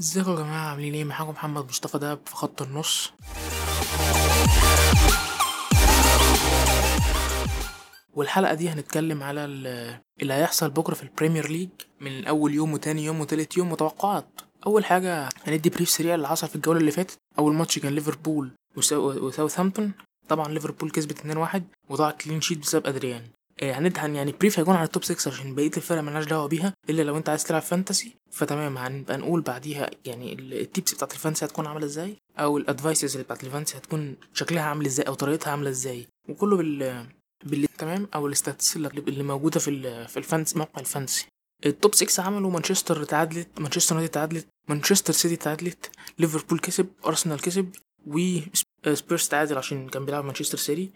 ازيكم يا جماعة؟ عاملين إيه؟ معاكم محمد مصطفى دهب في خط النص. والحلقة دي هنتكلم على ال- اللي هيحصل بكرة في ال Premier League من أول يوم وتاني يوم وتالت يوم وتوقعات. أول حاجة هندي brief سريع اللي حصل في الجولة اللي فاتت. أول ماتش كان ليفربول وسا- وساوثهامبتون. طبعا ليفربول كسبت 2-1 وضاع clean sheet بسبب أدريان. آه، هند هن يعني brief هيكون على ال top 6 عشان بقية الفرق ملهاش دعوة بيها إلا لو أنت عايز تلعب fantasy فتمام هنبقى نقول بعديها يعني ال- tips بتاعت ال fantasy هتكون عاملة إزاي؟ أو ال advices اللي بتاعت ال fantasy هتكون شكلها عامل إزاي أو طريقتها عاملة إزاي؟ وكله بال بال تمام؟ أو ال stats اللي موجودة في في ال fantasy موقع ال fantasy. ال top 6 عملوا مانشستر تعادلت مانشستر يونايتد تعادلت مانشستر سيتي تعادلت ليفربول كسب ارسنال كسب وسبيرز تعادل عشان كان بيلعب مانشستر سيتي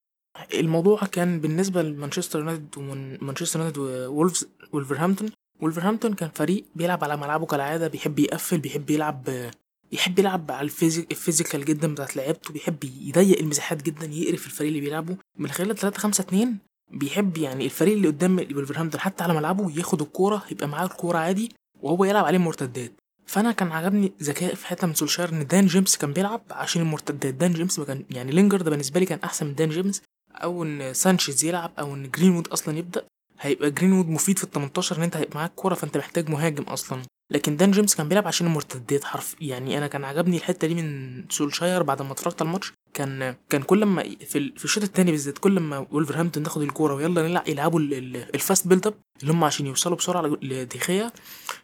الموضوع كان بالنسبة لمانشستر يونايتد ومانشستر يونايتد وولفز ولفرهامبتون ولفرهامبتون كان فريق بيلعب على ملعبه كالعادة بيحب يقفل بيحب يلعب بيحب يلعب على ال physique ال physical جدا بتاعت لعيبته بيحب يضيق المساحات جدا يقرف الفريق اللي بيلعبه. من خلال 3 5 2 بيحب يعني الفريق اللي قدام ولفرهامبتون حتى على ملعبه ياخد الكورة يبقى معاه الكورة عادي وهو يلعب عليه مرتدات. فأنا كان عجبني ذكاء في حتة من سولشاير إن دان جيمس كان بيلعب عشان المرتدات. دان جيمس ما كان يعني لينجر ده بالنسبة لي كان أحسن من دان جيمس. أو إن سانشيز يلعب أو إن جرينوود أصلا يبدأ هيبقى جرينوود مفيد في ال 18 إن أنت هيبقى معاك كورة فأنت محتاج مهاجم أصلا. لكن دان جيمس كان بيلعب عشان المرتدات حرف يعني أنا كان عجبني الحتة دي من سولشاير بعد ما اتفرجت على الماتش. كان كان كل ما في في الشوط الثاني بالذات كل ما ولفرهامبتون تاخد الكورة ويلا نلعب يلعبوا ال- ال- ال fast build up اللي هم عشان يوصلوا بسرعة لديخيا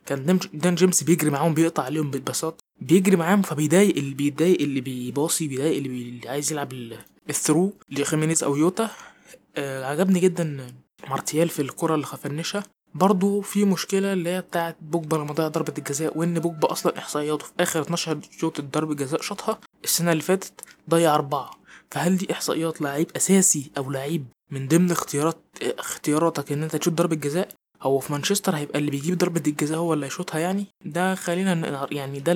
كان دان- جيمس بيجري معاهم بيقطع عليهم بالباصات بيجري معاهم فبيضايق اللي بيضايق اللي بيباصي بيضايق اللي, بي... اللي عايز يلعب ال through لخيمينيز أو جوتا. آه عجبني جدا مارتيال في الكرة اللي فنشها. برضو في مشكلة اللي هي بتاعت بوجبا لما ضيع ضربة الجزاء وإن بوجبا أصلا إحصائياته في آخر 12 شوط ضربة جزاء شاطها. السنة اللي فاتت ضيع أربعة. فهل دي إحصائيات لعيب أساسي أو لعيب من ضمن اختيارات اختياراتك إن أنت تشوط ضربة جزاء؟ هو في مانشستر هيبقى اللي بيجيب ضربة الجزاء هو اللي هيشوطها يعني؟ ده خلينا يعني ده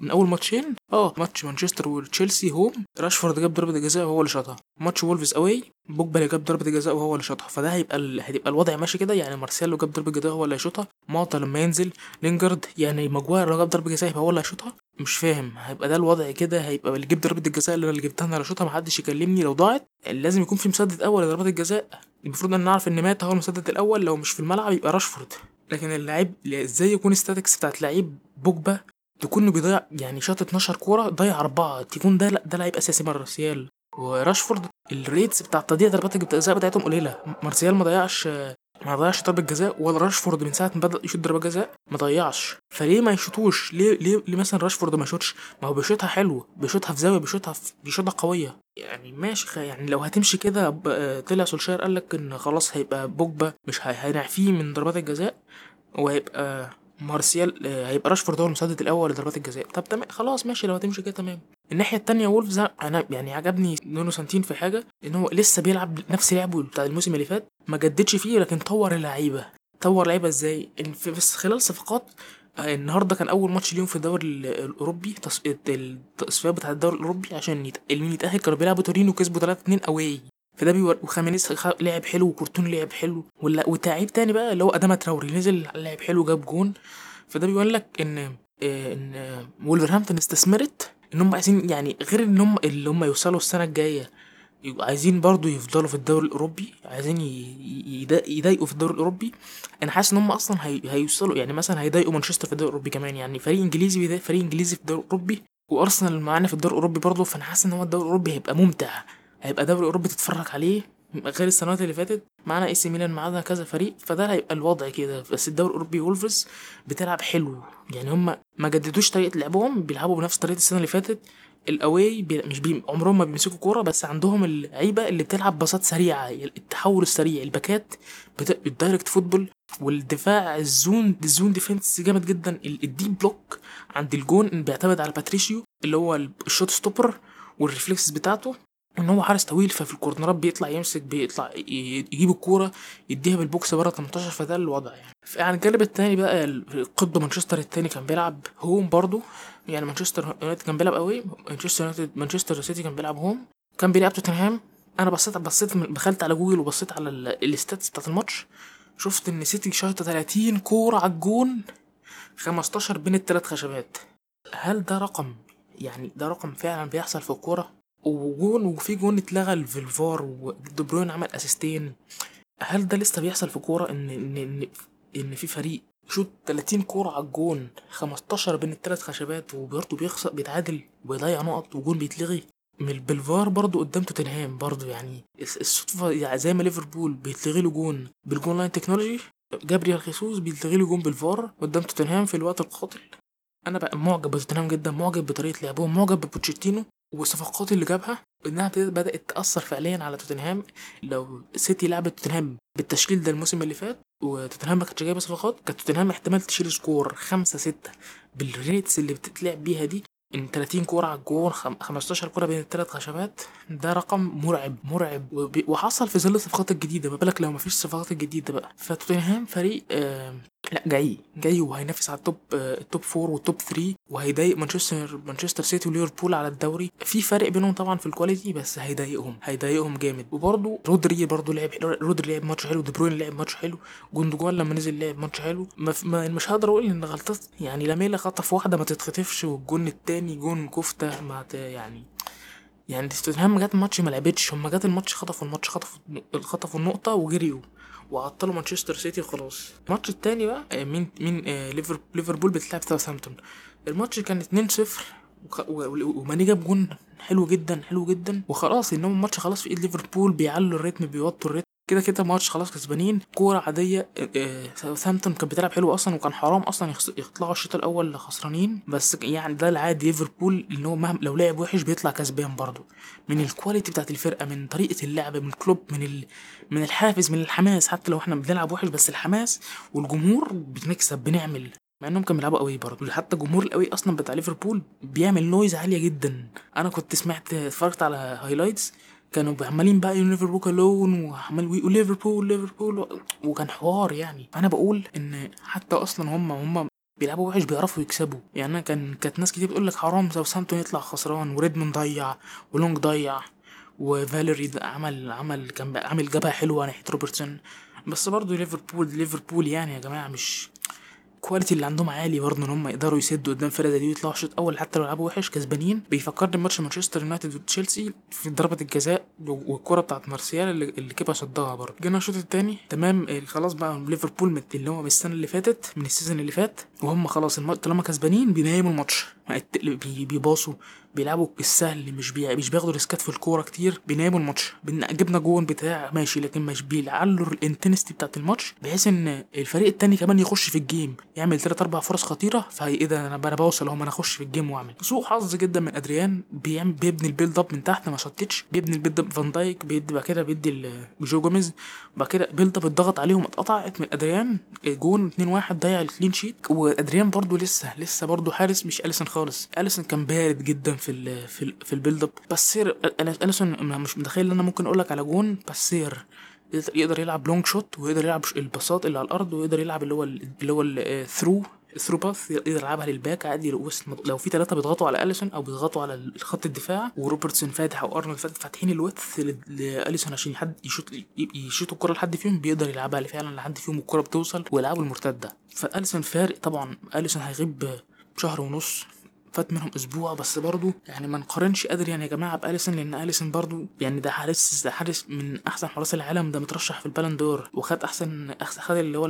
من أول ماتشين. آه ماتش مانشستر وتشيلسي home. راشفورد جاب ضربة الجزاء وهو اللي شاطها. ماتش وولفز away. بوجبا اللي جاب ضربة الجزاء وهو اللي شاطها. فده هيبقى ال... هيبقى الوضع ماشي كده. يعني مارسيلو جاب ضربة جزاء هو اللي هيشوطها. ماتا لما ينزل. لينجارد يعني ماجواير لو جاب ضربة جزاء يبقى هو اللي هيشوطها. مش فاهم. هيبقى ده الوضع كده. هيبقى اللي جاب ضربة الجزاء اللي أنا اللي جبتها أنا اللي شوطها محدش يكلمني. لو ضاعت لازم يكون في مسدد أول لضربات الجزاء. المفروض إن نعرف إن ماتا هو المسدد الأول لو مش في الملعب يبقى راشفورد. لكن اللعيب إزاي يكون statistics بتاعت لعيب بوجبا تكون بيضيع يعني شاط 12 كورة ضيع أربعة تكون ده ده لعيب أساسي مارسيال وراشفورد ال rates بتاع تضييع ضربات الجزاء بتاعتهم قليلة. مارسيال ما ضيعش ما ضيعش ضربة جزاء ولا راشفورد من ساعة ما بدأ يشوط ضربة جزاء؟ ما ضيعش. فليه ما يشوطوش؟ ليه ليه ليه مثلا راشفورد ما يشوطش؟ ما هو بيشوطها حلو بيشوطها في زاوية بيشوطها في بيشوطها قوية. يعني ماشي يعني لو هتمشي كده آه، طلع سولشاير قال لك إن خلاص هيبقى بوجبا مش هي- هينعفيه من ضربات الجزاء وهيبقى مارسيال آه، هيبقى راشفورد هو المسدد الأول لضربات الجزاء. طب تمام خلاص ماشي لو هتمشي كده تمام. الناحية التانية وولفز أنا يعني عجبني نونو سانتو في حاجة إن هو لسه بيلعب نفس لعبه بتاع الموسم اللي فات ما جددش فيه لكن طور اللعيبة. طور لعيبة إزاي؟ في خلال صفقات آه، النهارده كان أول ماتش ليهم في الدوري ال- الأوروبي تص- التصفيات بتاع الدوري الأوروبي عشان يتأهل كانوا بيلعبوا تورينو كسبوا 3 2 away. فده بيور وخيمينيز خ- لعب حلو وكوتروني لعب حلو ولا وتعيب تاني بقى اللي هو اداما تراوري نزل لعب حلو جاب جون. فده بيقول لك إن آه، إن وولفرهامبتون استثمرت إن هم عايزين يعني غير إن هم اللي هم يوصلوا السنة الجاية عايزين برضو يفضلوا في الدوري الأوروبي عايزين يضايقوا في الدوري الأوروبي. أنا حاسس إن هم أصلا هي... هيوصلوا يعني مثلا هيضايقوا مانشستر في الدوري الأوروبي كمان. يعني فريق إنجليزي فريق إنجليزي في الدوري الأوروبي وأرسنال معانا في الدوري الأوروبي برضه فأنا حاسس إن هو الدوري الأوروبي هيبقى ممتع. هيبقى دوري أوروبي تتفرج عليه غير السنوات اللي فاتت. معانا إيه سي ميلان معانا كذا فريق. فده هيبقى الوضع كده. بس الدوري الأوروبي وولفز بتلعب حلو. يعني هم ما جددوش طريقة لعبهم بيلعبوا بنفس طريقة السنة اللي فاتت. ال away بي... مش بي... عمرهم ما بيمسكوا كورة بس عندهم اللعيبة اللي بتلعب باصات سريعة. التحول السريع. الباكات بت... ال direct football والدفاع ال zone ال zone defense جامد جدا. ال- ال deep block عند الجون بيعتمد على باتريشيو اللي هو ال- ال shot stopper وال reflex بتاعته. ان هو حارس طويل ففي ال corner ات بيطلع يمسك بيطلع يجيب الكورة يديها بال box بره 18 فده الوضع يعني. على الجانب التاني بقى ال- قطب مانشستر التاني كان بيلعب home برضو يعني مانشستر يونايتد كان بيلعب away مانشستر يونايتد مانشستر سيتي كان بيلعب home كان بيلعب توتنهام. أنا بصيت بصيت دخلت على جوجل وبصيت على ال- ال stats بتاعت الماتش. شفت إن سيتي شايطه 30 كورة على الجون 15 بين الثلاث خشبات. هل ده رقم؟ يعني ده رقم فعلا بيحصل في الكورة؟ وجون وفي جون اتلغى في الفار ودي بروين عمل assist ين هل ده لسه بيحصل في كورة؟ إن إن إن, إن في فريق يشوط 30 كورة على الجون 15 بين الثلاث خشبات وبرضه بيخسر بيتعادل ويضيع نقط وجون بيتلغي. من بالفار برضه قدام توتنهام برضه يعني الصدفه يعني زي ما ليفربول بيتلغي له جون بال goal line technology جابريال خيسوس بيتلغي له جون بالفار قدام توتنهام في الوقت القاتل. أنا بقى معجب بتوتنهام جدا معجب بطريقة لعبهم معجب ببوتشيتينو والصفقات اللي جابها إنها بدأت تأثر فعليا على توتنهام. لو سيتي لعبت توتنهام بالتشكيل ده الموسم اللي فات وتوتنهام ما كانتش جايبة صفقات كانت توتنهام احتمال تشيل score 5 6 بال rates اللي بتتلعب بيها دي. إن 30 كورة على الجون خم- 15 كورة بين الثلاث خشبات ده رقم مرعب مرعب. وحصل في ظل الصفقات الجديدة. ما بالك لو ما فيش الصفقات الجديده بقى. فتوتنهام فريق آه لا جاي جاي وهينافس على ال top ال top 4 وال top 3 وهيضايق مانشستر مانشستر سيتي وليفربول على الدوري. في فرق بينهم طبعا في ال quality بس هيضايقهم هيضايقهم جامد. وبرضه رودري برضه لعب رودري لعب ماتش حلو دي بروين لعب ماتش حلو جوندوجان لما نزل لعب ماتش حلو. ما مش هقدر أقول إن غلطات يعني لاميلا خطف واحدة ما تتخطفش والجون التاني جون كفته ما ت... يعني يعني توتنهام جت الماتش ما لعبتش. هم جت الماتش خطفوا الماتش خطفوا خطفوا النقطة وجريوا. وعطلوا مانشستر سيتي خلاص الماتش التاني بقى آه، مين مين آه، ليفر- ليفربول بتلعب ساوثهامبتون. الماتش كان 2-0 وخ- و- و- وماني جاب جون حلو جدا حلو جدا. وخلاص انهم الماتش خلاص في إيد ليفربول بيعلوا ال rythme بيوطوا ال rythme. كده كده الماتش خلاص كسبانين. كورة عادية آه، آه، ساوثهامبتون كانت بتلعب حلو أصلا وكان حرام أصلا يطلعوا الشوط الأول خسرانين. بس يعني ده العادي ليفربول إن هو مهما لو لعب وحش بيطلع كسبان برضه. من ال quality بتاعت الفرقة من طريقة اللعب من كلوب من ال... من الحافز من الحماس. حتى لو إحنا بنلعب وحش بس الحماس والجمهور بنكسب بنعمل. مع إنهم كانوا بيلعبوا قوي برضه. حتى الجمهور القوي أصلا بتاع ليفربول بيعمل noise عالية جدا. أنا كنت سمعت اتفرجت على highlights كانوا عمالين بقى ليفربول لون وعمال يقولوا ليفربول ليفربول وكان حوار يعني. أنا بقول إن حتى أصلا هم هم بيلعبوا وحش بيعرفوا يكسبوا. يعني أنا كان كانت ناس كتير بتقول لك حرام ساوثهامبتون يطلع خسران وريدموند ضيع ولونج ضيع وفاليري عمل عمل كان عامل جبهة حلوة ناحية روبرتسون. بس برضه ليفربول ليفربول يعني يا جماعة مش ال quality اللي عندهم عالي برضه إن هم يقدروا يسدوا قدام فرقة زي دي ويطلعوا شوط أول حتى لو لعبوا وحش كسبانين. بيفكرني بماتش مانشستر يونايتد وتشيلسي في ضربة الجزاء والكرة بتاعت مارسيال اللي, اللي كيبا صدها برضه. جينا الشوط الثاني تمام خلاص بقى ليفربول اللي هو من السنة اللي فاتت من ال season اللي فات وهم خلاص الم- طالما كسبانين بيناموا الماتش. بيباصوا بيلعبوا السهل مش بي... مش بياخدوا risk ات في الكورة كتير بيناموا الماتش. بن... جبنا جون بتاع ماشي لكن مش بيعلوا ال intensity بتاعت الماتش بحيث إن الفريق التاني كمان يخش في ال game يعمل تلات أربع فرص خطيرة فهي إيه ده؟ أنا بوصل أهو أنا أخش في ال game وأعمل. سوء حظ جدا من أدريان بيبني ال build up من تحت ما شطتش بيبني ال build up فان دايك بيدي بعد كده بيدي ال- جو جوميز بعد كده build up اتضغط عليهم اتقطعت من أدريان جون 2 1 ضيع ال clean sheet وأدريان برضو لسه لسه برضو حارس مش أليسون خالص. أليسون كان بارد جدا في ال في في ال build up passer أليسون مش متخيل إن أنا ممكن أقول لك على جون passer. يقدر- يلعب long shot ويقدر يلعب الباصات اللي على الأرض ويقدر يلعب اللي هو ال- اللي هو ال through ال through pass يقدر يلعبها للباك عادي. وسط لو في ثلاثة بيضغطوا على أليسون أو بيضغطوا على خط الدفاع وروبرتسون فاتح أو أرنولد فاتح فاتحين ال width ل- لأليسون عشان حد يشوط يشوط الكرة لحد فيهم بيقدر يلعبها فعلا لحد فيهم الكره بتوصل ويلعبوا المرتدة. فأليسون فارق طبعا. أليسون هيغيب شهر ونص فات منهم أسبوع بس برضو يعني ما نقارنش ادريان يا جماعة باليسون لأن اليسون برضو يعني ده حارس ده حارس من أحسن حراس العالم ده مترشح في ال Ballon d'Or وخد أحسن خد اللي هو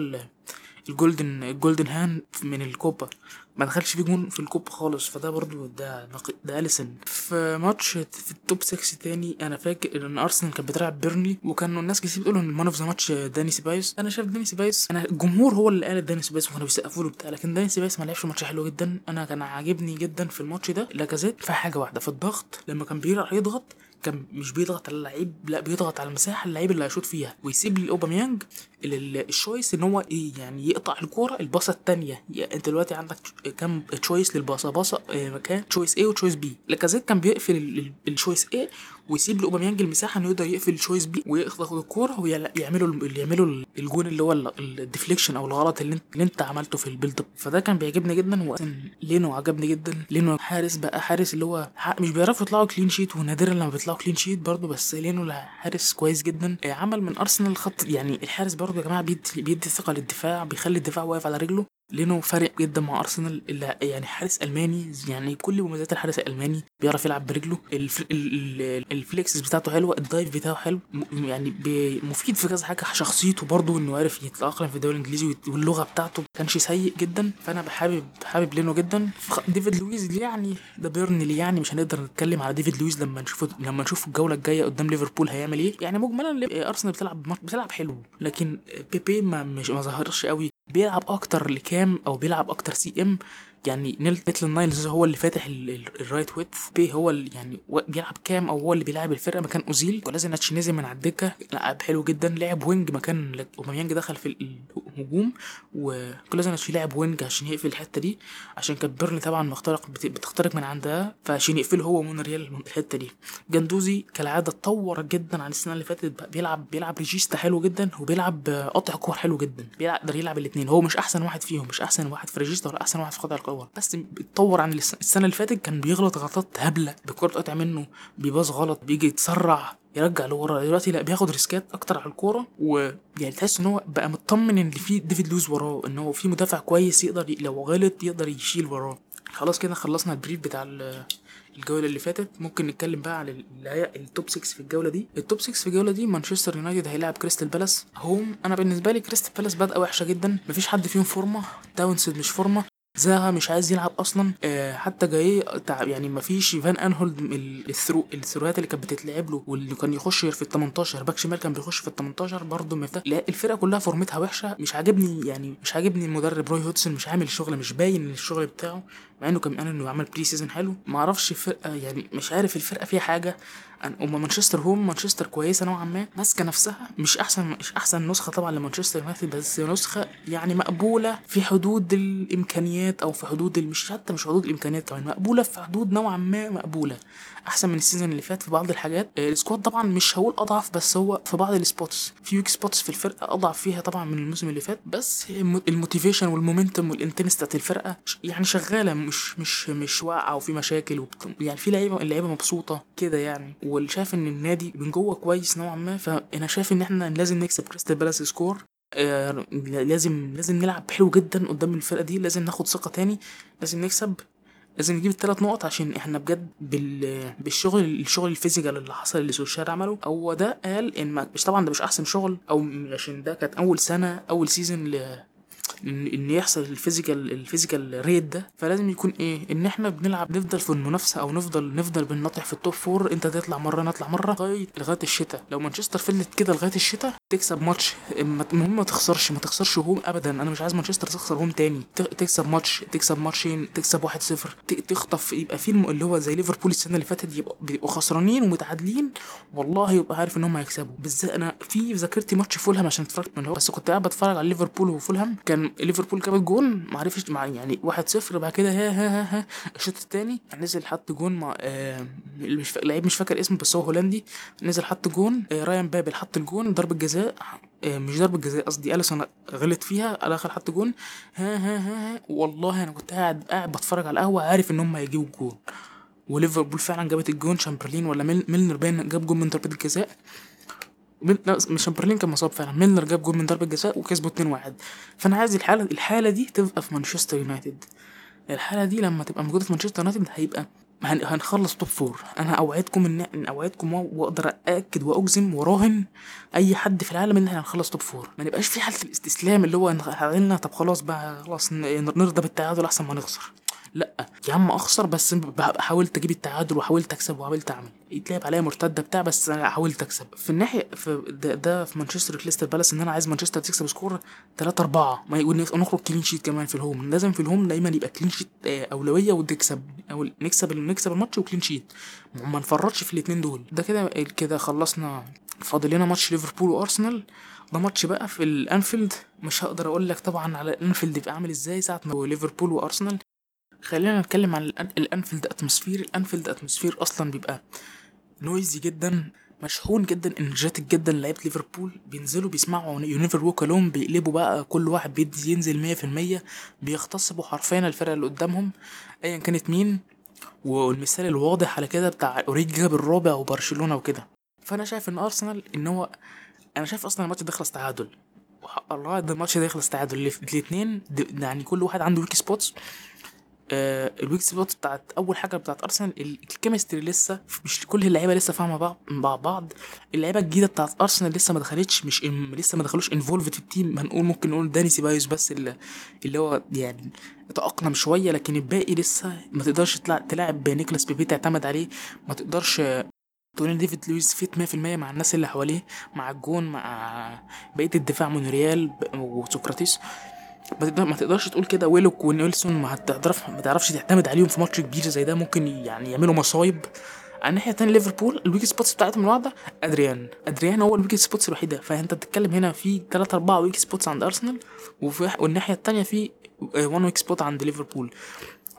ال golden ال golden hand من الكوبا. ما دخلش فيه جون في الكوبا خالص فده برضو ده ده اليسون في ماتش في ال top 6 تاني أنا فاكر إن أرسنال كانت بتلعب بيرنلي وكانوا الناس كتير بتقول إن man of the match داني سيبايوس أنا شايف داني سيبايوس أنا الجمهور هو اللي قال داني سيبايوس وكانوا بيسقفوا له بتاع لكن داني سيبايوس ما لعبش ماتش حلو جدا. أنا كان عاجبني جدا في الماتش ده لاكازيت. في حاجة واحدة في الضغط لما كان بيروح يضغط كان مش بيضغط على اللعيب لا بيضغط على المساحة اللعيب اللي هيشوط فيها. ويسيب لأوباميانج ال- ال- ال choice إن هو A يعني يقطع الكورة الباصة الثانية أنت دلوقتي عندك كام choice للباصة؟ باصة آه، مكان choice A و choice B لاكازيت كان بيقفل ال- ال- ال choice A ويسيب لأوباميانج المساحة إنه يقدر يقفل ال choice B وياخد الكورة ويعملوا ال- يعملوا ال- الجون اللي هو ال deflection أو الغلط اللي انت, اللي انت عملته في ال build up فده كان بيعجبني جدا لينو عجبني جدا. لينو حارس بقى حارس اللي هو مش بيعرفوا يطلعوا clean sheet ونادرا لما بيطلعوا clean sheet برضه بس لينو حارس كويس جدا. عمل من أرسنال خط يعني الحارس برضه يا جماعة بيدي بيدي ثقة للدفاع بيخلي الدفاع واقف على رجله. لينو فارق جدا مع أرسنال اللي يعني حارس ألماني يعني كل مميزات الحارس الألماني بيعرف يلعب برجله الف... ال... ال... ال reflexes بتاعته حلوة ال dive بتاعه حلو. يعني. مفيد في كذا حاجة شخصيته برضه إنه عارف يتأقلم في الدوري الإنجليزي واللغة بتاعته ما كانش سيء جدا فأنا بحابب حابب لينو جدا ديفيد لويز يعني ده بيرنلي يعني مش هنقدر نتكلم على ديفيد لويز لما نشوفه لما نشوف الجولة الجاية قدام ليفربول هيعمل إيه يعني مجملا آرسنال بتلعب بتلعب حلو لكن بيبي ما مش ما ظهرش قوي بيلعب أكتر لكام أو بيلعب أكتر سي ام يعني نيل نايلز هو اللي فاتح الرايت ويت بي هو اللي يعني بيلعب كام أو هو اللي بيلعب الفرقة؟ مكان أوزيل. ولازم نزل من على الدكة. لعب حلو جدا. لعب وينج مكان أوباميانج دخل في الهجوم. وكولازينيتش لعب wing عشان يقفل الحتة دي. عشان كانت بيرنلي طبعا مخترق بتخترق من عندها. فعشان يقفل هو مونريال الحتة دي. جندوزي كالعادة اتطور جدا عن السنة اللي فاتت. بيلعب بيلعب regista حلو جدا. وبيلعب قطع كور حلو جدا. بيقدر يلعب الاثنين هو مش أحسن واحد فيهم. مش أحسن واحد في regista ولا أحسن واحد في قطع الكور بس اتطور عن السنة اللي فاتت كان بيغلط غلطات هبلة بالكوره بتقطع منه بيباظ غلط بيجي يتسرع يرجع لورا. دلوقتي لا بياخد risk ات أكتر على الكورة ويعني تحس إن هو بقى مطمن إن في ديفيد لويز وراه إن هو في مدافع كويس يقدر لو غلط يقدر يشيل وراه. خلاص كده خلصنا ال brief بتاع الجولة اللي فاتت. ممكن نتكلم بقى على ال top 6 في الجولة دي. ال top 6 في الجولة دي مانشستر يونايتد هيلاعب كريستال بالاس home. أنا بالنسبة لي كريستال بالاس بادئه وحشة جدا. مفيش حد فيهم فورمة. تاونسند مش فورمة. زاها مش عايز يلعب أصلا. آه حتى جاي يعني ما فيش فان آنهولت ال through ال through ات اللي كانت بتتلعب له واللي كان يخش في ال 18 باك شمال كان بيخش في ال 18 برضه مفتاح لا الفرقة كلها فورمتها وحشة. مش عاجبني يعني مش عاجبني المدرب روي هودجسون مش عامل الشغل مش باين الشغل بتاعه. مع إنه كان قال إنه عمل pre-season حلو. ما أعرفش الفرقه يعني مش عارف الفرقة فيها حاجة. اما مانشستر home مانشستر كويسة نوعا ما. ماسكة نفسها مش احسن مش أحسن نسخة طبعا لمانشستر يونايتد بس نسخة يعني مقبولة في حدود الإمكانيات أو في حدود مش حتى مش حدود الإمكانيات كمان مقبولة في حدود نوعا ما مقبولة. أحسن من ال season اللي فات في بعض الحاجات. ال squad طبعا مش هقول أضعف بس هو في بعض ال spots. في weak spots في الفرقة أضعف فيها طبعا من الموسم اللي فات بس ال motivation وال momentum وال intense بتاعت الفرقة يعني شغالة. مش مش مش واقعة وفي مشاكل وبت... يعني في لعيبة اللعيبة مبسوطة كده يعني. واللي شايف إن النادي من جوه كويس نوعا ما فأنا شايف إن إحنا لازم نكسب كريستال بالاس score. آه لازم لازم نلعب حلو جدا قدام الفرقة دي. لازم ناخد ثقة تاني. لازم نكسب. لازم نجيب الثلاث نقط عشان إحنا بجد بال... بالشغل الشغل ال physical اللي حصل اللي سولشاير عمله. هو ده قال إن ما... مش طبعا ده مش أحسن شغل أو عشان ده كانت أول سنة أول season ل... ان يحصل ال physical ال physical ريت ده فلازم يكون إيه؟ إن إحنا بنلعب نفضل في المنافسة أو نفضل نفضل بننطح في ال top four أنت تطلع مرة نطلع مرة لغاية لغاية الشتاء. لو مانشستر فضلت كده لغاية الشتاء تكسب ماتش. المهم ما تخسرش ما تخسرش هوم ابدا. أنا مش عايز مانشستر تخسر هوم تاني. تكسب ماتش تكسب ماتشين تكسب 1-0 تخطف يبقى في اللي هو زي ليفربول السنة اللي فاتت يبقى بيبقوا خسرانين ومتعادلين. والله يبقى عارف إن هم هيكسبوا. بالذات أنا في ذاكرتي ماتش فولهام عشان اتفرجت من هو بس كنت قاعد بتفرج على ليفربول وفولهام. كان ليفربول جابت جون ما عرفش مع يعني 1-0 بعد كده ها ها ها, ها الشوط الثاني نزل حط جون مع آه مش. لعيب مش فاكر اسمه بس هو هولندي نزل حط جون آه رايان بابل حط الجون ضربة جزاء آه مش ضربة جزاء قصدي أليسون غلط فيها دخل حط جون ها ها ها, ها والله أنا كنت قاعد قاعد بتفرج على القهوة عارف إن هم هيجيبوا الجون وليفربول فعلا جابت الجون شامبرلين ولا ميل... ميلنر باين جاب جون من ضربة الجزاء مش شامبرلين كان مصاب فعلا. ميلنر جاب جول من ضربة جزاء وكسبوا 2 1 فأنا عايز الحاله الحالة دي تبقى في مانشستر يونايتد. الحالة دي لما تبقى موجودة في مانشستر يونايتد هيبقى هنخلص top four أنا أوعدكم ان أوعدكم وأقدر أأكد وأجزم وراهن أي حد في العالم إن إحنا هنخلص top four ما نبقاش في حالة الاستسلام اللي هو هنقلنا طب خلاص بقى خلاص نرضى بالتعادل أحسن ما نخسر. لا يا عم أخسر بس حاولت أجيب التعادل وحاولت أكسب وحاولت أعمل. يتلعب عليا مرتدة بتاع بس أنا حاولت أكسب. في الناحية في ده, ده في مانشستر كريستال بالاس إن أنا عايز مانشستر تكسب score 3 4 ما ونخرج clean sheet كمان في ال home. لازم في ال home دايما يبقى clean sheet أولوية وتكسب أو نكسب نكسب الماتش و clean sheet ما نفرطش في الاثنين دول. ده كده كده خلصنا فاضل لنا ماتش ليفربول وأرسنال. ده ماتش بقى في الأنفيلد. مش هقدر أقول لك طبعا على الأنفيلد يبقى عامل إزاي ساعة ما ليفربول وأرسنال. خلينا نتكلم عن الأنفيلد atmosphere الأنفيلد atmosphere أصلا بيبقى noisy جدا مشحون جدا energetic جدا. لعيبة ليفربول بينزلوا بيسمعوا you'll never walk alone بيقلبوا بقى كل واحد بيدي ينزل مية في المية بيغتصبوا حرفيا الفرقة اللي قدامهم. ايا كانت مين؟ والمثال الواضح على كده بتاع اوريجي جاب الرابع وبرشلونة وكده. فأنا شايف إن أرسنال إن هو أنا شايف أصلا الماتش ده خلص تعادل. الله ده الماتش ده يخلص تعادل. الاثنين يعني كل واحد عنده weak spots آه ال weak spot بتاعت أول حاجة بتاعت أرسنال ال chemistry لسه مش كل اللعيبة لسه فاهمة بعض مع بعض. اللعيبة الجديدة بتاعت أرسنال لسه ما دخلتش مش لسه ما دخلوش involved في ال team هنقول ممكن نقول داني سيبايوس بس اللي, اللي هو يعني تأقلم شوية لكن الباقي لسه ما تقدرش تلعب نيكلاس بيبي تعتمد عليه. ما تقدرش تقول إن ديفيد لويس فيت 100% مع الناس اللي حواليه مع الجون مع بقية الدفاع مونريال وسقراطيس. ما تقدرش تقول كده. ويلوك ونيلسون ما هتعرف ما تعرفش تعتمد عليهم في ماتش كبير زي ده. ممكن يعني يعملوا مصايب. على الناحية التانية ليفربول ال weak spots بتاعتهم الواحدة أدريان. أدريان هو ال weak spots الوحيده فأنت بتتكلم هنا في 3 4 weak spots عند أرسنال وفي والناحية التانية في 1 weak spot عند ليفربول.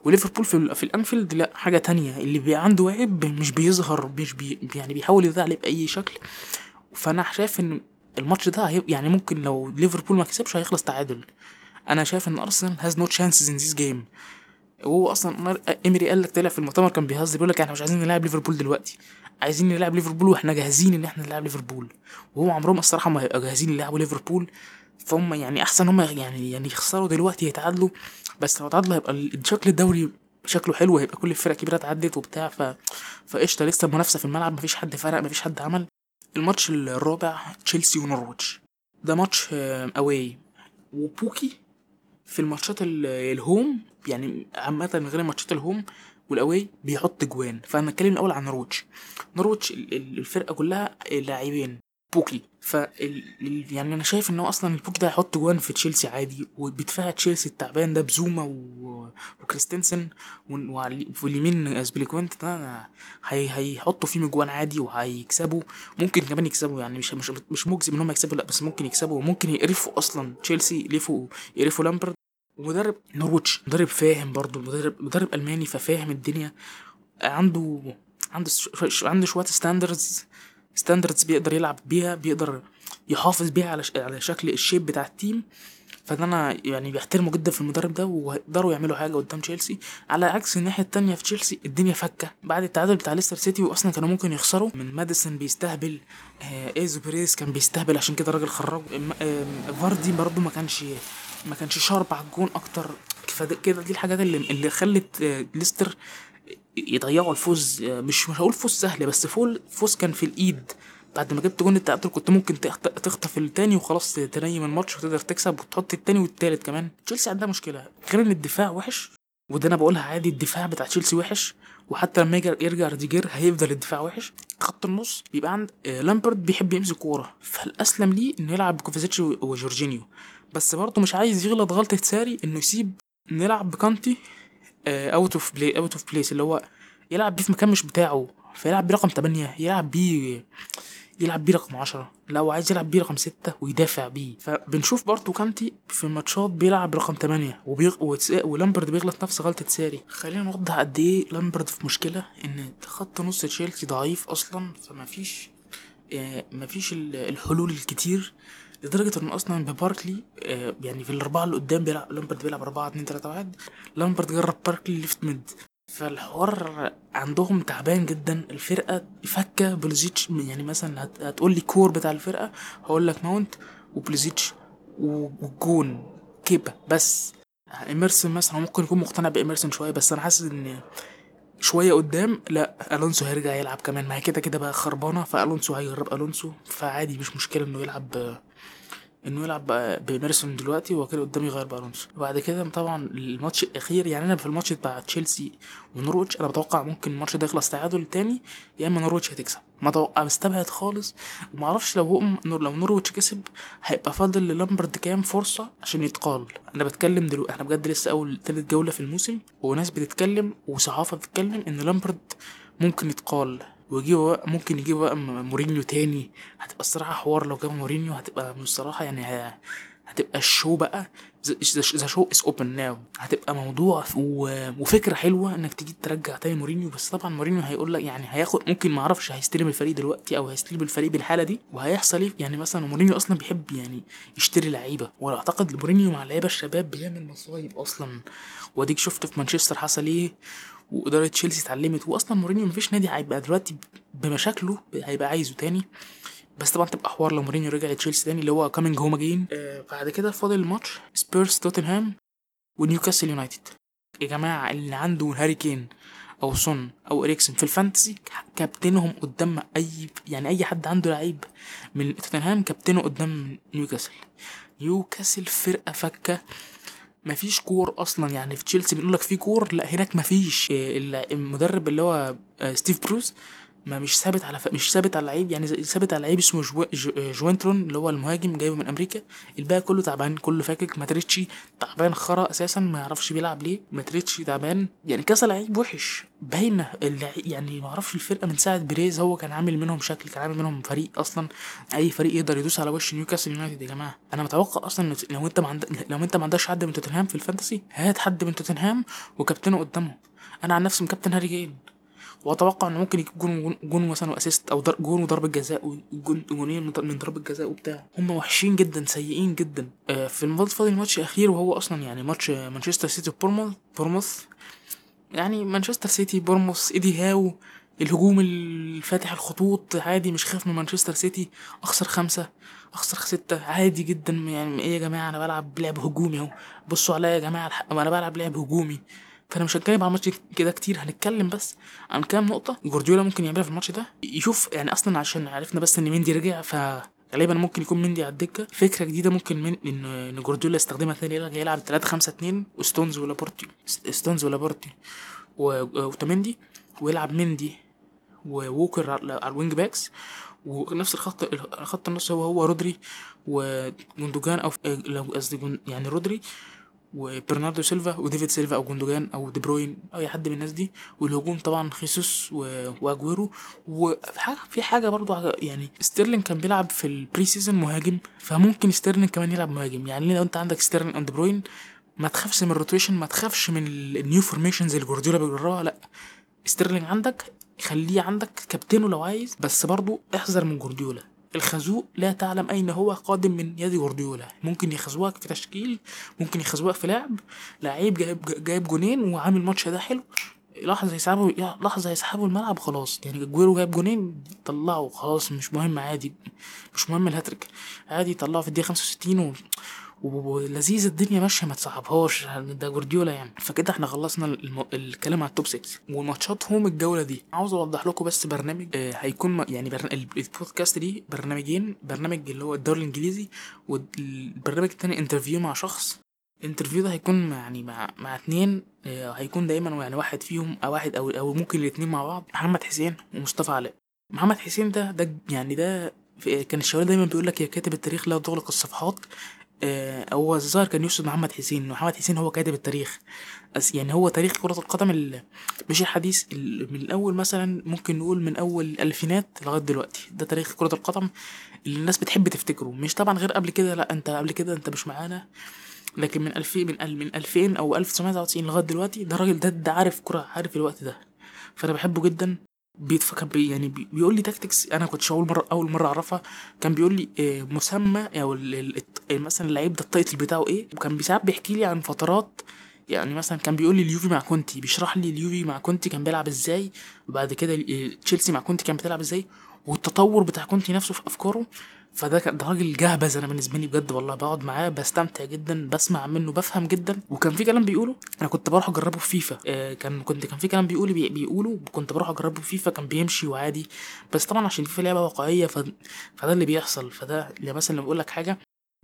وليفربول في, في الأنفيلد لا حاجة تانية. اللي بي عنده عيب مش بيظهر مش بي يعني بيحاول يضيع عليه باي شكل. فأنا شايف إن الماتش ده يعني ممكن لو ليفربول ما كسبش هيخلص تعادل. أنا شايف إن أرسنال has no chances in this game وهو أصلا إيمري قال لك طلع في المؤتمر كان بيهزر بيقول لك إحنا مش عايزين نلعب ليفربول دلوقتي. عايزين نلعب ليفربول وإحنا جاهزين إن إحنا نلعب ليفربول. وهو عمرهم الصراحة ما هيبقوا جاهزين يلعبوا ليفربول. فهم يعني أحسن هم يعني يعني يخسروا دلوقتي يتعادلوا. بس لو تعادلوا هيبقى شكل الدوري شكله حلو هيبقى كل الفرق كبيرة اتعدت وبتاع. ف فقشطة لسه المنافسة في الملعب مفيش حد فرق مفيش حد عمل. الماتش الرابع تشيلسي ونورويتش. ده ماتش away وبوكي في الماتشات ال home يعني عامة غير ماتشات ال home وال away بيحط جوان. فأنا اتكلم الأول عن نورويتش. نورويتش الفرقة كلها لاعبين. بوكي. ف يعني أنا شايف إن هو أصلا البوكي ده هيحط جوان في تشيلسي عادي وبدفاع تشيلسي التعبان ده بزوما و... وكريستنسن وفي اليمين أزبليكويتا ده هي... هيحطوا فيه جوان عادي وهيكسبوا. ممكن كمان يكسبوا يعني مش مش مش مجزم إن هم يكسبوا لأ بس ممكن يكسبوا. وممكن يقرفوا أصلا تشيلسي يقرفوا يقرفوا لامبرد. ومدرب نورويتش مدرب فاهم برضو مدرب مدرب ألماني ففاهم الدنيا. عنده عنده عنده شوية standards standards بيقدر يلعب بيها بيقدر يحافظ بيها على على شكل ال shape بتاع ال team فده أنا يعني بيحترمه جدا في المدرب ده ويقدروا يعملوا حاجة قدام تشيلسي. على عكس الناحية التانية في تشيلسي الدنيا فكة. بعد التعادل بتاع ليستر سيتي واصلا كانوا ممكن يخسروا. من ماديسون بيستهبل آه أيوزي بيريز كان بيستهبل عشان كده الراجل خرجه. آه فاردي برضه ما كانش ما كانش شارب على الجون أكتر. كده دي الحاجات اللي اللي خلت آه ليستر يضيعوا الفوز مش مش هقول فوز سهل بس فول فوز كان في الإيد. بعد ما جبت جون التعادل كنت ممكن تخطف التاني وخلاص تنيم الماتش وتقدر تكسب وتحط التاني والتالت كمان. تشيلسي عندها مشكلة. غير إن الدفاع وحش وده أنا بقولها عادي الدفاع بتاع تشيلسي وحش وحتى لما يرجع روديجير هيفضل الدفاع وحش. خط النص بيبقى عند لامبرد بيحب يمسك كورة. فالأسلم ليه إنه يلعب بكوفاسيتش وجورجينيو. بس برضه مش عايز يغلط غلطة ساري إنه يسيب نلعب بكانتي out of play out of place اللي هو يلعب بيه في مكان مش بتاعه فيلعب بيه رقم 8 يلعب بيه يلعب بيه رقم 10 لو عايز يلعب بيه رقم 6 ويدافع بيه. فبنشوف برضه كانتي في الماتشات بيلعب رقم 8 وبيغ... وتس... ولامبرد بيغلط نفس غلطة ساري. خلينا نوضح قد إيه لامبرد في مشكلة إن خط نص تشيلسي ضعيف أصلا فمفيش آه مفيش الحلول الكتير لدرجة إن أصلا بباركلي آه يعني في الأربعة اللي قدام بيلعب لامبرد بيلعب 4 2 3 1 لامبرد جرب باركلي left mid. فالحوار عندهم تعبان جدا الفرقة فكة بوليسيتش يعني مثلا هتقول لي core بتاع الفرقة هقول لك ماونت وبوليسيتش والجون كيبا بس. إيمرسون مثلا ممكن يكون مقتنع بإيمرسون شوية بس أنا حاسس إن شوية قدام لا ألونسو هيرجع يلعب كمان. ما هي كده كده بقى خربانة فألونسو هيجرب ألونسو فعادي مش مشكلة إنه يلعب إنه يلعب بإيمرسون دلوقتي وهو كده قدام يغير بالونسو وبعد كده طبعا الماتش الأخير يعني أنا في الماتش بتاع تشيلسي ونورويتش أنا بتوقع ممكن الماتش ده يخلص تعادل تاني يا إما نورويتش هتكسب. ما توقع مستبعد خالص. ومعرفش لو هو لو نورويتش كسب هيبقى فاضل للامبرد كام فرصة عشان يتقال. أنا بتكلم دلوقتي إحنا بجد لسه أول تالت جولة في الموسم وناس بتتكلم وصحافة بتتكلم إن لامبرد ممكن يتقال. ويجيبوا بقى ممكن يجيبوا بقى مورينيو تاني. هتبقى الصراحة حوار لو جابوا مورينيو هتبقى بصراحة يعني هتبقى ال show بقى. the show is open now هتبقى موضوع وفكرة حلوة إنك تيجي ترجع تاني مورينيو. بس طبعا مورينيو هيقول لك يعني هياخد ممكن ما أعرفش هيستلم الفريق دلوقتي أو هيستلم الفريق بالحالة دي. وهيحصل إيه؟ يعني مثلا مورينيو أصلا بيحب يعني يشتري لعيبة. وأعتقد مورينيو مع اللعيبة الشباب بيعمل مصايب أصلا. وأديك شفت في مانشستر حصل إيه؟ وإدارة تشيلسي اتعلمت. وأصلا مورينيو مفيش نادي هيبقى دلوقتي بمشاكله هيبقى عايزه تاني. بس طبعا تبقى حوار لو مورينيو رجع لتشيلسي تاني اللي هو coming home again آه بعد كده فاضل الماتش سبيرز توتنهام ونيوكاسل يونايتد يا جماعة اللي عنده هاري كين أو سون أو إريكسن في ال fantasy كابتنهم قدام أي يعني أي حد عنده لعيب من توتنهام كابتنه قدام نيوكاسل نيوكاسل فرقة فكة مفيش core أصلا. يعني في تشيلسي بنقول لك في core لا هناك مفيش. ال- المدرب اللي هو آه، ستيف بروس ما مش ثابت على ف... مش ثابت على لعيب يعني ثابت على لعيب اسمه جو... جو... جولينتون اللي هو المهاجم جايبه من أمريكا. الباقي كله تعبان كله فاكك. مات ريتشي تعبان خرا أساسا ما يعرفش بيلعب ليه. مات ريتشي تعبان. يعني كذا لعيب وحش. اللع- يعني ما أعرفش الفرقة من ساعة بينيتيز هو كان عامل منهم شكل كان عامل منهم فريق أصلا. أي فريق يقدر يدوس على وش نيوكاسل يونايتد يا جماعة. أنا متوقع أصلا لو أنت ما عند... لو أنت ما عندكش حد من توتنهام في ال fantasy هات حد من توتنهام وكابتنه قدامه. أنا عن نفسي مكابتن هاري كين. وأتوقع إنه ممكن يكون جون جون مثلا و assist أو جون وضربة جزاء وجون جونين من ضربة جزاء وبتاع. هم وحشين جدا سيئين جدا. آه، في الماتش فاضل ماتش أخير وهو أصلا يعني ماتش مانشستر سيتي وبورنموث بورنموث. يعني مانشستر سيتي بورنموث إيدي هاو الهجوم الفاتح الخطوط عادي مش خايف من مانشستر سيتي. أخسر خمسة أخسر ستة عادي جدا. يعني إيه يا جماعة أنا بلعب لعب هجومي أهو. بصوا عليا يا جماعة أنا بلعب لعب هجومي. فأنا مش هتكلم عن الماتش كده كتير هنتكلم بس عن كام نقطة جوارديولا ممكن يعملها في الماتش ده. يشوف يعني أصلا عشان عرفنا بس إن مندي رجع ف غالبا ممكن يكون مندي على الدكة. فكرة جديدة ممكن من إن إن جوارديولا يستخدمها تاني يلعب يلعب 3 5 2 وستونز ولابورتي ستونز ولابورتي وأوتامندي ويلعب مندي ووكر على على ال wing backs. ونفس الخط خط النص هو هو رودري وجوندوجان أو قصدي يعني رودري. وبرناردو سيلفا وديفيد سيلفا أو جوندوجان أو دي بروين أو أي حد من الناس دي. والهجوم طبعا خيسوس وأجويرو. وفي حاجة في حاجة برضو يعني ستيرلينج كان بيلعب في ال pre-season مهاجم فممكن ستيرلينج كمان يلعب مهاجم. يعني لو أنت عندك ستيرلينج أو دي بروين ما تخافش من ال rotation ما تخافش من ال- ال new formations اللي جوارديولا بيجربها. لا ستيرلينج عندك خليه عندك كابتنه لو عايز بس برضو احذر من جوارديولا. الخازوق لا تعلم أين هو قادم من يد جوارديولا. ممكن يخزوك في تشكيل ممكن يخزوك في لعب. لعيب جايب جايب جونين وعامل ماتش ده حلو. لحظة يسحبوا لحظة يسحبوا الملعب خلاص. يعني أجويرو جايب جونين طلعوا خلاص مش مهم عادي. مش مهم الهاتريك. عادي طلعوا في الدقيقة 65 و... ولذيذ الدنيا ماشية ما تصعبهاش ده جوارديولا يعني. فكده إحنا خلصنا الم... الكلام على ال top 6 وماتشاتهم الجولة دي. عاوز أوضح لكم بس برنامج آه هيكون. يعني برن... ال- البودكاست دي برنامجين برنامج اللي هو الدوري الإنجليزي والبرنامج التاني interview مع شخص. ال interview ده هيكون يعني مع مع اتنين آه، هيكون دايما يعني واحد فيهم أو واحد أو أو ممكن الاتنين مع بعض. محمد حسين ومصطفى علاء. محمد حسين ده ده يعني ده في- كان الشوالي دايما بيقول لك يا كاتب التاريخ لا تغلق الصفحات. آه، هو الظاهر كان يقصد محمد حسين محمد حسين هو كاتب التاريخ. بس يعني هو تاريخ كرة القدم ال- مش الحديث ال- من الأول مثلا ممكن نقول من أول الألفينات لغاية دلوقتي. ده تاريخ كرة القدم اللي الناس بتحب تفتكره. مش طبعا غير قبل كده لا أنت قبل كده أنت مش معانا. لكن من 2000 من من 2000 أو 1999 لغاية دلوقتي ده الراجل ده ده عارف كرة عارف الوقت ده. فأنا بحبه جدا. بيتفكر بي يعني بي بيقول لي tactics أنا كنتش اول مرة أول مرة أعرفها. كان بيقول لي آه، مسمى أو ال- الت- مثلا اللعيب ده ال title بتاعه إيه؟ وكان ساعات بيحكي لي عن فترات يعني مثلا كان بيقول لي اليوفي مع كونتي بيشرح لي اليوفي مع كونتي كان بيلعب إزاي وبعد كده تشيلسي مع كونتي كان بتلعب إزاي والتطور بتاع كونتي نفسه في أفكاره. فده كان ده راجل جهبذ أنا بالنسبة لي بجد والله. بقعد معاه بستمتع جدا بسمع منه بفهم جدا. وكان في كلام بيقوله أنا كنت بروح أجربه في فيفا. آه كان كنت كان في كلام بيقوله بي بيقوله كنت بروح أجربه في فيفا كان بيمشي وعادي. بس طبعا عشان فيفا لعبة واقعية. فده اللي بيحصل. فده اللي مثلا لما بقول لك حاجة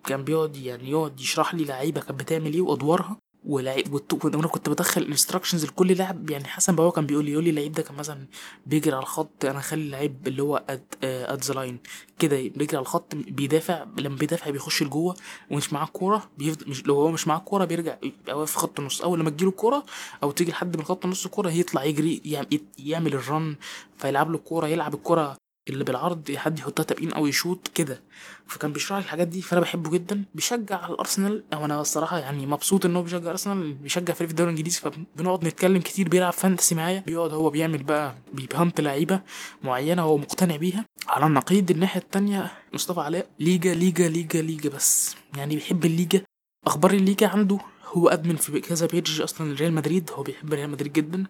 كان بيقعد يعني يقعد يشرح لي لعيبة كانت بتعمل إيه وأدوارها. ولعيب وأنا كنت بدخل instructions لكل لاعب يعني حسن بابا كان بيقول لي يقول لي اللعيب ده كان مثلا بيجري على الخط أنا أخلي اللعيب اللي هو at at the line كده بيجري على الخط بيدافع لما بيدافع بيخش لجوه ومش معاه الكوره بيفضل مش لو هو مش معاه الكوره بيرجع واقف في خط النص. أول لما تجيله الكوره أو تيجي لحد من خط النص الكوره يطلع يجري يعم- يعمل ال run فيلعب له الكوره يلعب الكورة اللي بالعرض حد يحطها tap in أو يشوط كده. فكان بيشرح لي الحاجات دي فأنا بحبه جدا. بيشجع على الأرسنال. أو أنا الصراحة يعني مبسوط إن هو بيشجع ارسنال بيشجع فريق في الدوري الإنجليزي. فبنقعد نتكلم كتير بيلعب fantasy معايا. بيقعد هو بيعمل بقى بيبهمت لعيبة معينة هو مقتنع بيها. على النقيض الناحية التانية مصطفى علاء ليجا ليجا ليجا ليجا بس. يعني بيحب الليجا. أخبار الليجا عنده هو admin في كذا page أصلا ريال مدريد هو بيحب ريال مدريد جدا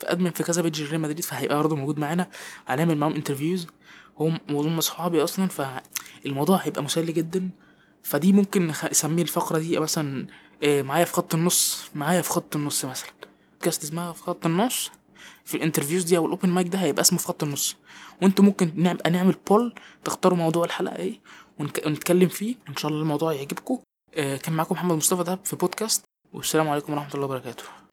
ف admin في كذا page ريال مدريد فهيبقى برضه موجود معانا هنعمل معاهم interviews هم وهم صحابي أصلا فالموضوع هيبقى مسلي جدا. فدي ممكن نسميه الفقرة دي مثلا آه، معايا في خط النص معايا في خط النص مثلا. بودكاست اسمها في خط النص. في ال interviews دي أو ال open mic ده هيبقى اسمه في خط النص. وأنتوا ممكن نبقى نعمل poll تختاروا موضوع الحلقة إيه ونتكلم فيه إن شاء الله الموضوع يعجبكم. كان معاكم محمد مصطفى ده في بودكاست والسلام عليكم ورحمة الله وبركاته.